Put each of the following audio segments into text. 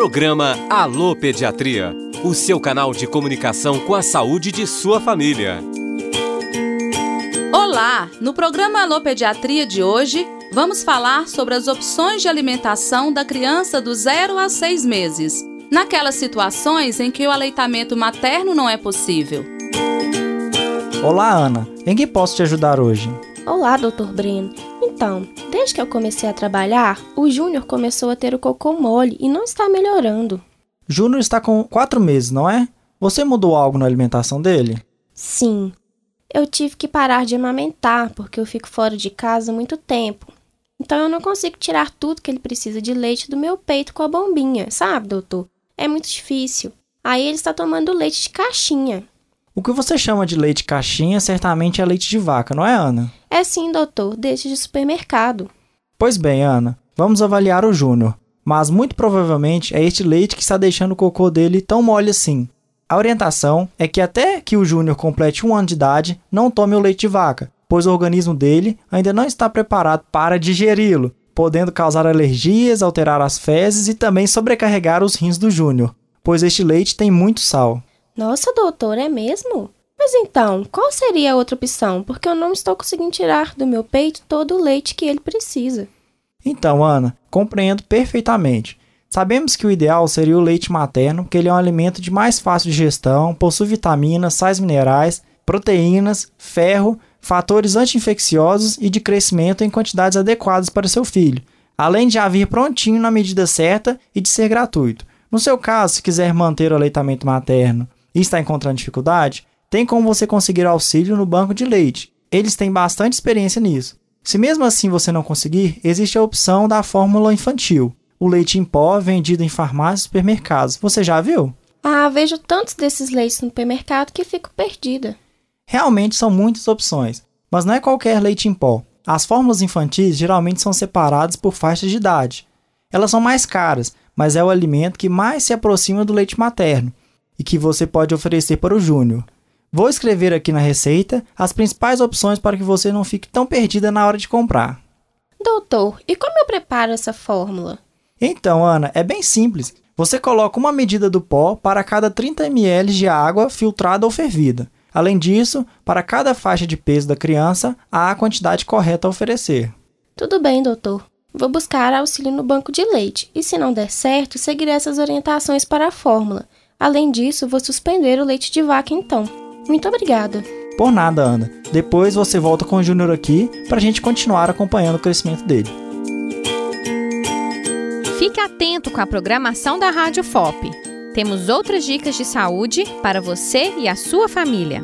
Programa Alô Pediatria, o seu canal de comunicação com a saúde de sua família. Olá! No programa Alô Pediatria de hoje, vamos falar sobre as opções de alimentação da criança do 0 a 6 meses, naquelas situações em que o aleitamento materno não é possível. Olá, Ana. Em que posso te ajudar hoje? Olá, Dr. Breno. Então, desde que eu comecei a trabalhar, o Júnior começou a ter o cocô mole e não está melhorando. Júnior está com quatro meses, não é? Você mudou algo na alimentação dele? Sim. Eu tive que parar de amamentar porque eu fico fora de casa muito tempo. Então eu não consigo tirar tudo que ele precisa de leite do meu peito com a bombinha, sabe, doutor? É muito difícil. Aí ele está tomando leite de caixinha. O que você chama de leite caixinha certamente é leite de vaca, não é, Ana? É sim, doutor, deste de supermercado. Pois bem, Ana, vamos avaliar o Júnior. Mas muito provavelmente é este leite que está deixando o cocô dele tão mole assim. A orientação é que até que o Júnior complete um ano de idade, não tome o leite de vaca, pois o organismo dele ainda não está preparado para digeri-lo, podendo causar alergias, alterar as fezes e também sobrecarregar os rins do Júnior, pois este leite tem muito sal. Nossa, doutor, é mesmo? Mas então, qual seria a outra opção? Porque eu não estou conseguindo tirar do meu peito todo o leite que ele precisa. Então, Ana, compreendo perfeitamente. Sabemos que o ideal seria o leite materno, porque ele é um alimento de mais fácil digestão, possui vitaminas, sais minerais, proteínas, ferro, fatores anti-infecciosos e de crescimento em quantidades adequadas para seu filho, além de já vir prontinho na medida certa e de ser gratuito. No seu caso, se quiser manter o aleitamento materno e está encontrando dificuldade, tem como você conseguir auxílio no banco de leite. Eles têm bastante experiência nisso. Se mesmo assim você não conseguir, existe a opção da fórmula infantil, o leite em pó vendido em farmácias e supermercados. Você já viu? Ah, vejo tantos desses leites no supermercado que fico perdida. Realmente são muitas opções, mas não é qualquer leite em pó. As fórmulas infantis geralmente são separadas por faixas de idade. Elas são mais caras, mas é o alimento que mais se aproxima do leite materno e que você pode oferecer para o Júnior. Vou escrever aqui na receita as principais opções para que você não fique tão perdida na hora de comprar. Doutor, e como eu preparo essa fórmula? Então, Ana, é bem simples. Você coloca uma medida do pó para cada 30 ml de água filtrada ou fervida. Além disso, para cada faixa de peso da criança, há a quantidade correta a oferecer. Tudo bem, doutor. Vou buscar auxílio no banco de leite e, se não der certo, seguirei essas orientações para a fórmula. Além disso, vou suspender o leite de vaca então. Muito obrigada. Por nada, Ana. Depois você volta com o Júnior aqui para a gente continuar acompanhando o crescimento dele. Fique atento com a programação da Rádio FOP. Temos outras dicas de saúde para você e a sua família.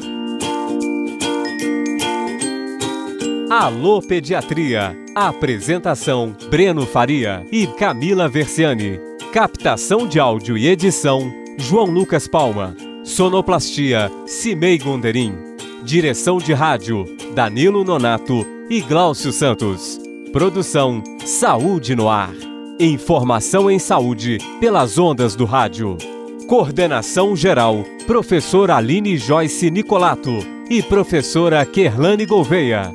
Alô Pediatria. Apresentação: Breno Faria e Camila Versiani. Captação de áudio e edição: João Lucas Palma. Sonoplastia: Cimei Gonderim. Direção de rádio: Danilo Nonato e Gláucio Santos. Produção: Saúde no Ar. Informação em saúde pelas ondas do rádio. Coordenação geral: Professora Aline Joyce Nicolato e Professora Kerlane Gouveia.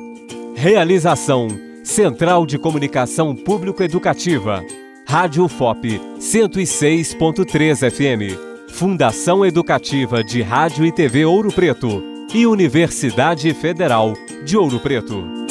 Realização: Central de Comunicação Público Educativa. Rádio FOP 106.3 FM. Fundação Educativa de Rádio e TV Ouro Preto e Universidade Federal de Ouro Preto.